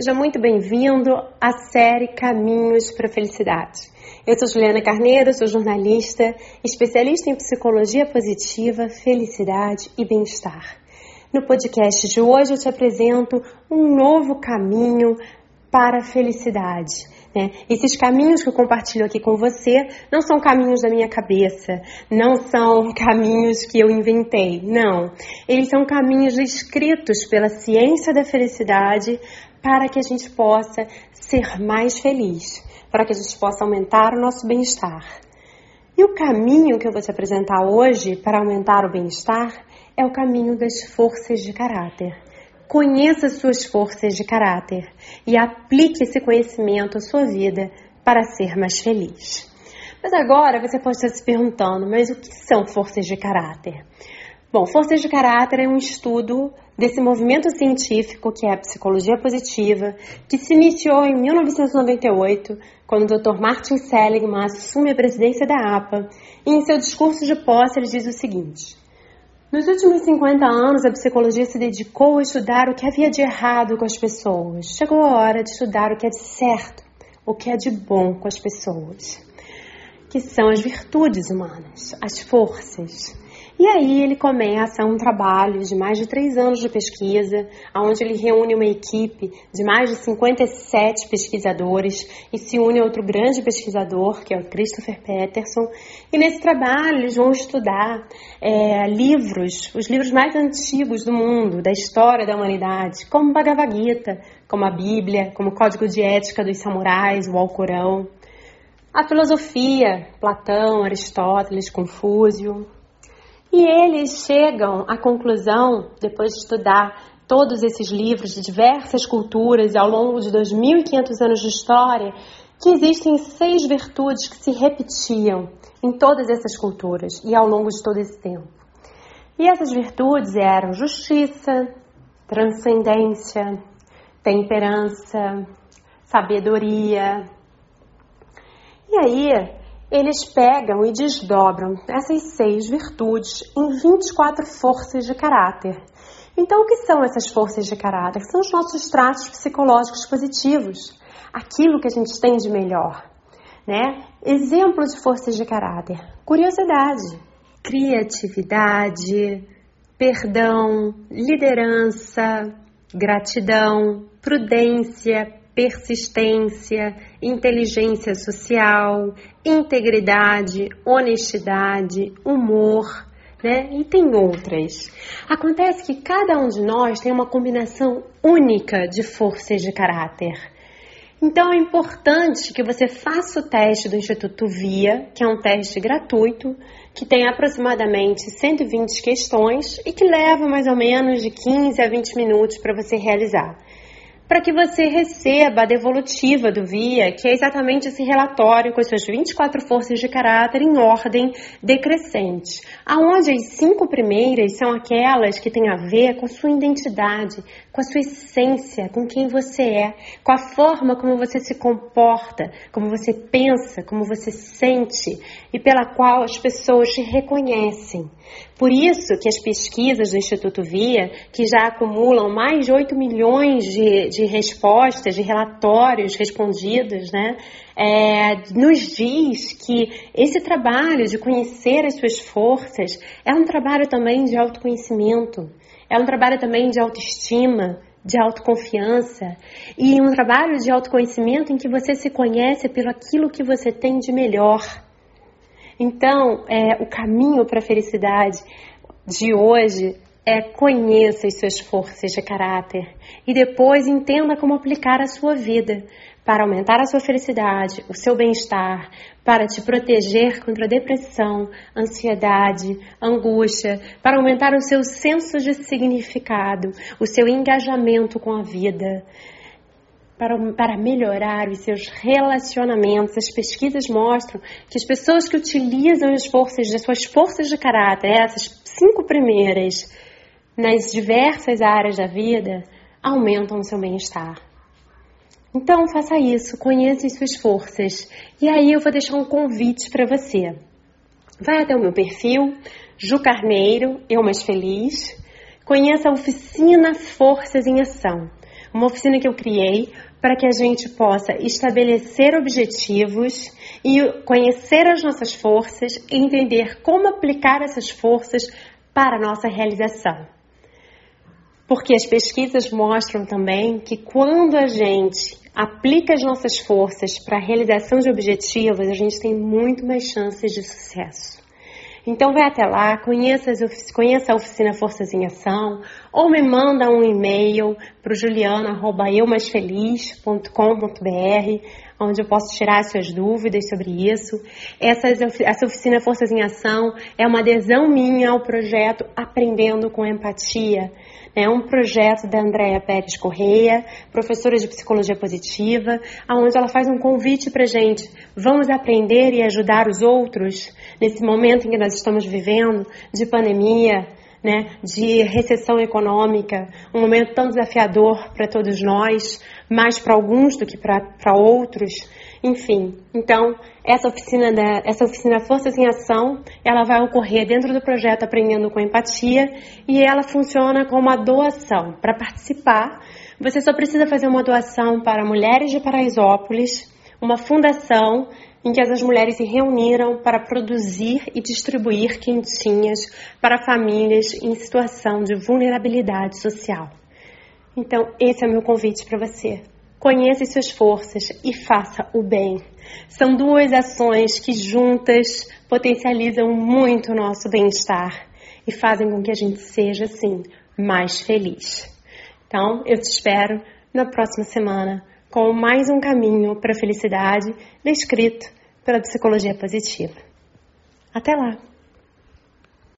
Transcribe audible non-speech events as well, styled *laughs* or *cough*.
Seja muito bem-vindo à série Caminhos para a Felicidade. Eu sou Juliana Carneiro, sou jornalista, especialista em psicologia positiva, felicidade e bem-estar. No podcast de hoje eu te apresento um novo caminho para a felicidade. Né? Esses caminhos que eu compartilho aqui com você não são caminhos da minha cabeça, não são *laughs* caminhos que eu inventei, não. Eles são caminhos escritos pela ciência da felicidade para que a gente possa ser mais feliz, para que a gente possa aumentar o nosso bem-estar. E o caminho que eu vou te apresentar hoje para aumentar o bem-estar é o caminho das forças de caráter. Conheça suas forças de caráter e aplique esse conhecimento à sua vida para ser mais feliz. Mas agora você pode estar se perguntando, mas o que são forças de caráter? Bom, forças de caráter é um estudo desse movimento científico que é a psicologia positiva, que se iniciou em 1998, quando o Dr. Martin Seligman assume a presidência da APA, e em seu discurso de posse ele diz o seguinte: Nos últimos 50 anos, a psicologia se dedicou a estudar o que havia de errado com as pessoas. Chegou a hora de estudar o que é de certo, o que é de bom com as pessoas, que são as virtudes humanas, as forças. E aí ele começa um trabalho de mais de três anos de pesquisa, onde ele reúne uma equipe de mais de 57 pesquisadores e se une a outro grande pesquisador, que é o Christopher Peterson. E nesse trabalho eles vão estudar é, livros, os livros mais antigos do mundo, da história da humanidade, como Bhagavad Gita, como a Bíblia, como o Código de Ética dos Samurais, o Alcorão. A filosofia, Platão, Aristóteles, Confúcio, e eles chegam à conclusão, depois de estudar todos esses livros de diversas culturas ao longo de 2.500 anos de história, que existem seis virtudes que se repetiam em todas essas culturas e ao longo de todo esse tempo. E essas virtudes eram justiça, transcendência, temperança, sabedoria. E aí, eles pegam e desdobram essas seis virtudes em 24 forças de caráter. Então, o que são essas forças de caráter? São os nossos traços psicológicos positivos, aquilo que a gente tem de melhor. Né? Exemplos de forças de caráter: curiosidade, criatividade, perdão, liderança, gratidão, prudência, persistência, inteligência social, integridade, honestidade, humor, né? E tem outras. Acontece que cada um de nós tem uma combinação única de forças de caráter. Então é importante que você faça o teste do Instituto VIA, que é um teste gratuito, que tem aproximadamente 120 questões e que leva mais ou menos de 15 a 20 minutos para você realizar para que você receba a devolutiva do VIA, que é exatamente esse relatório com as suas 24 forças de caráter em ordem decrescente, aonde as cinco primeiras são aquelas que têm a ver com sua identidade, com a sua essência, com quem você é, com a forma como você se comporta, como você pensa, como você sente e pela qual as pessoas te reconhecem. Por isso que as pesquisas do Instituto VIA, que já acumulam mais de 8 milhões de, de respostas, de relatórios respondidos, né, é, nos diz que esse trabalho de conhecer as suas forças é um trabalho também de autoconhecimento, é um trabalho também de autoestima, de autoconfiança e um trabalho de autoconhecimento em que você se conhece pelo aquilo que você tem de melhor. Então, é, o caminho para a felicidade de hoje é conheça as suas forças de caráter e depois entenda como aplicar a sua vida para aumentar a sua felicidade, o seu bem-estar, para te proteger contra depressão, ansiedade, angústia, para aumentar o seu senso de significado, o seu engajamento com a vida para, para melhorar os seus relacionamentos. As pesquisas mostram que as pessoas que utilizam as forças, as suas forças de caráter, essas cinco primeiras, nas diversas áreas da vida, aumentam o seu bem-estar. Então faça isso, conheça as suas forças. E aí eu vou deixar um convite para você. Vai até o meu perfil, Ju Carneiro, Eu Mais Feliz. Conheça a oficina Forças em Ação Uma oficina que eu criei para que a gente possa estabelecer objetivos e conhecer as nossas forças e entender como aplicar essas forças para a nossa realização. Porque as pesquisas mostram também que quando a gente aplica as nossas forças para a realização de objetivos, a gente tem muito mais chances de sucesso. Então vai até lá, conheça, conheça a oficina Forças em Ação ou me manda um e-mail para o juliana.eumaisfeliz.com.br onde eu posso tirar suas dúvidas sobre isso. Essa, essa oficina Forças em Ação é uma adesão minha ao projeto Aprendendo com Empatia. É um projeto da Andréa Pérez Correia, professora de Psicologia Positiva, onde ela faz um convite para gente. Vamos aprender e ajudar os outros nesse momento em que nós estamos vivendo de pandemia, né, de recessão econômica, um momento tão desafiador para todos nós, mais para alguns do que para outros, enfim. Então, essa oficina, da, essa oficina Forças em Ação, ela vai ocorrer dentro do projeto Aprendendo com Empatia e ela funciona como uma doação. Para participar, você só precisa fazer uma doação para Mulheres de Paraisópolis, uma fundação em que as mulheres se reuniram para produzir e distribuir quentinhas para famílias em situação de vulnerabilidade social. Então, esse é o meu convite para você. Conheça suas forças e faça o bem. São duas ações que juntas potencializam muito o nosso bem-estar e fazem com que a gente seja, assim, mais feliz. Então, eu te espero na próxima semana com mais um caminho para a felicidade descrito pela psicologia positiva. Até lá!